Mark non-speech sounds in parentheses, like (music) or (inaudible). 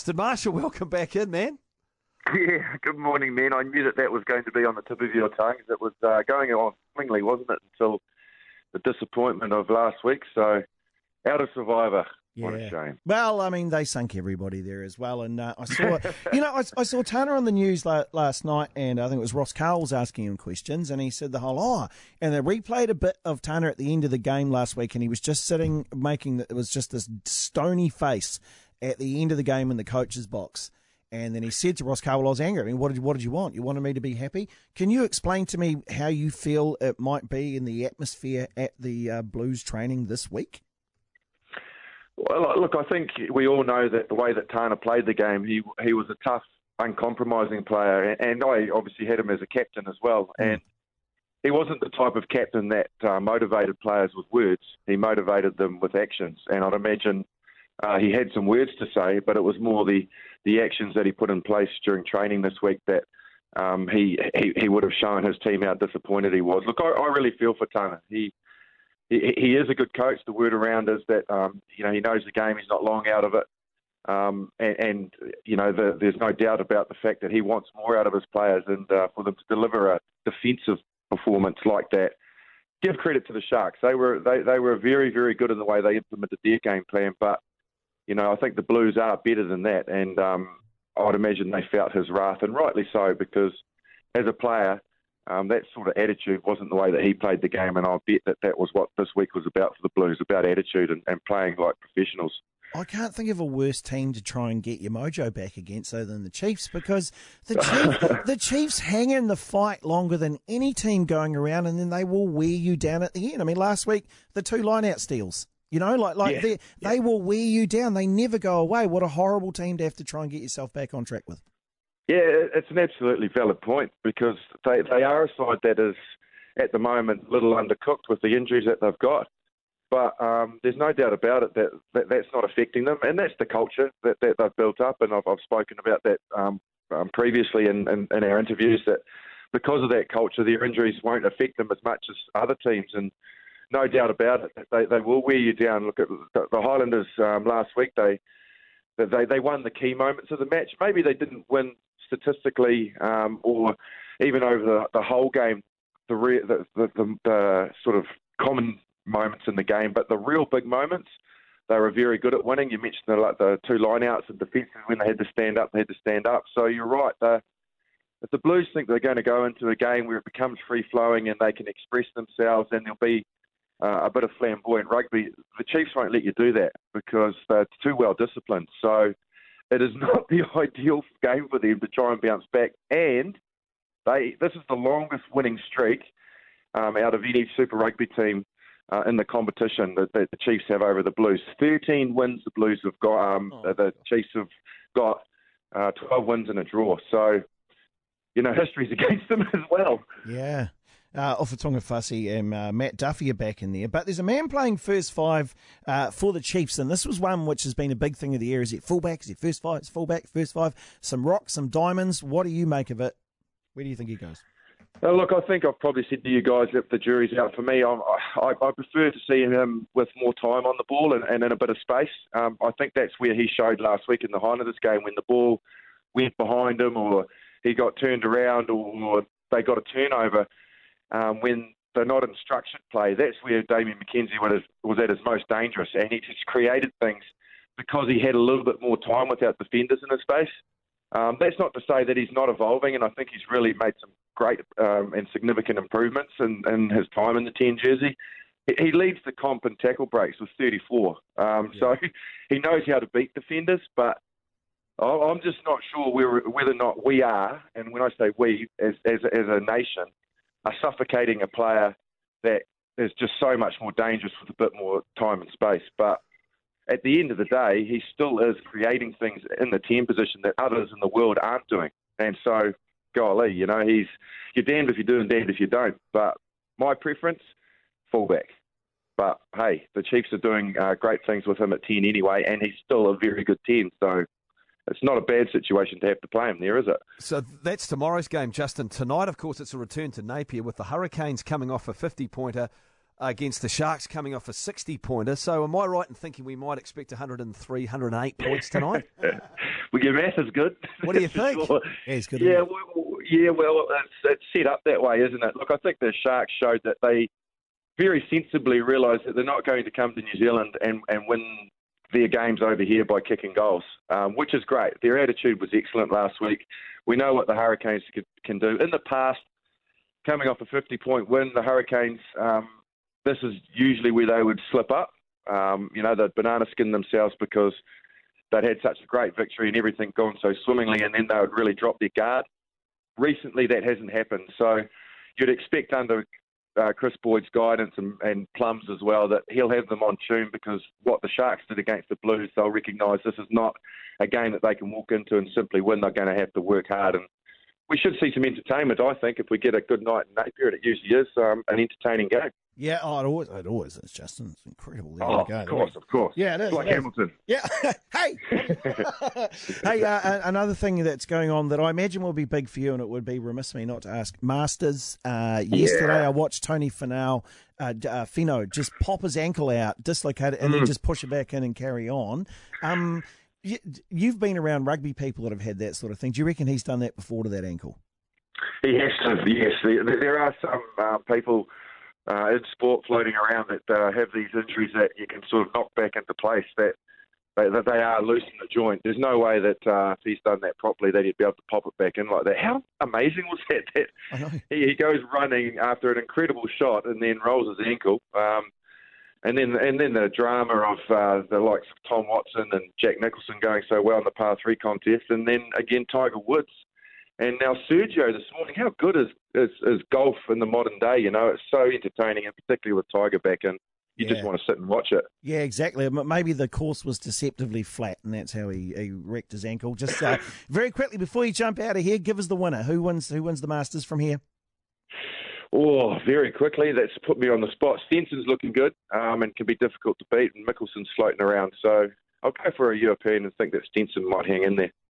Justin Marshall, (laughs) welcome back in, man. Yeah, good morning, man. I knew that that was going to be on the tip of your tongues. It was uh, going on swimmingly, wasn't it, until the disappointment of last week. So, out of Survivor. Yeah. What a shame. Well, I mean, they sunk everybody there as well. And uh, I saw, (laughs) you know, I, I, saw Tana on the news la- last night, and I think it was Ross Carl was asking him questions, and he said the whole, oh, and they replayed a bit of Tana at the end of the game last week, and he was just sitting, making, it was just this stony face at the end of the game in the coach's box. And then he said to Ross Carl, I was angry. I mean, what did, what did you want? You wanted me to be happy? Can you explain to me how you feel it might be in the atmosphere at the uh, Blues training this week? Well, look, I think we all know that the way that Tana played the game, he he was a tough, uncompromising player, and I obviously had him as a captain as well. Mm. And he wasn't the type of captain that uh, motivated players with words. He motivated them with actions, and I'd imagine uh, he had some words to say, but it was more the the actions that he put in place during training this week that um, he, he he would have shown his team how disappointed he was. Look, I, I really feel for Tana. He he, he is a good coach. The word around is that um, you know he knows the game. He's not long out of it, um, and, and, you know the, there's no doubt about the fact that he wants more out of his players, and uh, for them to deliver a defensive performance like that. Give credit to the Sharks. They were they, they were very very good in the way they implemented their game plan, but you know I think the Blues are better than that, and um, I'd imagine they felt his wrath, and rightly so because as a player um, that sort of attitude wasn't the way that he played the game, and I bet that that was what this week was about for the Blues, about attitude and, and playing like professionals. I can't think of a worse team to try and get your mojo back against other than the Chiefs because the Chiefs, (laughs) the Chiefs hang in the fight longer than any team going around, and then they will wear you down at the end. I mean, last week the two line-out steals. You know, like like yeah, they yeah. they will wear you down. They never go away. What a horrible team to have to try and get yourself back on track with. Yeah, it's an absolutely valid point because they, they are a side that is at the moment a little undercooked with the injuries that they've got. But um, there's no doubt about it that, that, that's not affecting them, and that's the culture that, that they've built up. And I've, I've spoken about that um, um, previously in, in, in, our interviews that because of that culture, their injuries won't affect them as much as other teams. And no doubt about it, they, they will wear you down. Look at the Highlanders um, last week; they they they won the key moments of the match. Maybe they didn't win statistically um, or even over the, the whole game, the, re- the, the, the, the sort of common moments in the game, but the real big moments, they were very good at winning. You mentioned the, like, the two lineouts and defences when they had to stand up, they had to stand up. So you're right. if the Blues think they're going to go into a game where it becomes free flowing and they can express themselves and there'll be uh, a bit of flamboyant rugby, the Chiefs won't let you do that because they're too well disciplined. So it is (laughs) not the ideal game for them to try and bounce back. And they this is the longest winning streak um, out of any Super Rugby team uh, in the competition that, that, the Chiefs have over the Blues. 13 wins the Blues have got. Um, oh. The Chiefs have got uh, 12 wins and a draw. So, you know, history's (laughs) against them as well. Yeah uh, Ofa Tu'ungafasi and uh, Matt Duffy are back in there. But there's a man playing first five uh, for the Chiefs, and this was one which has been a big thing of the year. Is it fullback? Is it first five? It's fullback, first five. Some rocks, some diamonds. What do you make of it? Where do you think he goes? Uh, look, I think I've probably said to you guys if the jury's out for me, I, I, I prefer to see him with more time on the ball and, and in a bit of space. Um, I think that's where he showed last week in the Highlanders game when the ball went behind him or he got turned around or they got a turnover um, when they're not in structured play, that's where Damian McKenzie was, was at his most dangerous, and he just created things because he had a little bit more time without defenders in his space. Um, that's not to say that he's not evolving, and I think he's really made some great um, and significant improvements in, in, his time in the 10 jersey. He, he leads the comp in tackle breaks with 34, um, yeah. so (laughs) he knows how to beat defenders, but I'm just not sure whether, whether or not we are, and when I say we, as, as, as a nation, are suffocating a player that is just so much more dangerous with a bit more time and space. But at the end of the day, he still is creating things in the 10 position that others in the world aren't doing. And so, golly, you know, he's you're damned if you do and damned if you don't. But my preference, fullback. But hey, the Chiefs are doing uh, great things with him at 10 anyway, and he's still a very good 10. So it's not a bad situation to have to play him there, is it? So that's tomorrow's game, Justin. Tonight, of course, it's a return to Napier with the Hurricanes coming off a 50 pointer against the Sharks coming off a 60 pointer. So, am I right in thinking we might expect 103, 108 points tonight? (laughs) well, your math is good. What do you (laughs) think? Sure. Yeah, he's good. Yeah, well, yeah, well, it's, it's set up that way, isn't it? Look, I think the Sharks showed that they very sensibly realised that they're not going to come to New Zealand and, and win their games over here by kicking goals, um, which is great. Their attitude was excellent last week. We know what the Hurricanes can, can do. In the past, coming off a 50 point win, the Hurricanes, um, this is usually where they would slip up. Um, you know, they'd banana skin themselves because they'd had such a great victory and everything gone so swimmingly, and then they would really drop their guard. Recently, that hasn't happened. So you'd expect under uh, Chris Boyd's guidance and, and Plum's as well that he'll have them on tune because what the Sharks did against the Blues, they'll recognise this is not a game that they can walk into and simply win. They're going to have to work hard and we should see some entertainment. I think if we get a good night in Napier, and it usually is um, an entertaining game. Yeah, oh, it always, it always is, Justin. It's incredible. There oh, go. of course, of course. Yeah, it is. Like it is. Hamilton. Yeah. (laughs) hey. (laughs) hey, uh, another thing that's going on that I imagine will be big for you, and it would be remiss of me not to ask. Masters. Uh, yesterday, Yeah. I watched Tony Finau, uh, uh, Fino just pop his ankle out, dislocate it, and then Mm. just push it back in and carry on. Um, you, you've been around rugby people that have had that sort of thing. Do you reckon he's done that before to that ankle? He has to, yes. There, there are some uh, people uh, in sport floating around that uh, have these injuries that you can sort of knock back into place that they, that they are loose in the joint. There's no way that uh, if he's done that properly that he'd be able to pop it back in like that. How amazing was that? That I know. he, he goes running after an incredible shot and then rolls his ankle. Um, and then and then the drama of uh, the likes of Tom Watson and Jack Nicklaus going so well in the par three contest, and then again Tiger Woods, and now Sergio this morning. How good is, is is golf in the modern day? You know, it's so entertaining, and particularly with Tiger back in, you Yeah. just want to sit and watch it. Yeah, exactly. Maybe the course was deceptively flat, and that's how he, he wrecked his ankle. Just uh, (laughs) very quickly before you jump out of here, give us the winner. Who wins? Who wins the Masters from here? Oh, very quickly. That's put me on the spot. Stenson's looking good um, and can be difficult to beat, and Mickelson's floating around. So I'll go for a European and think that Stenson might hang in there.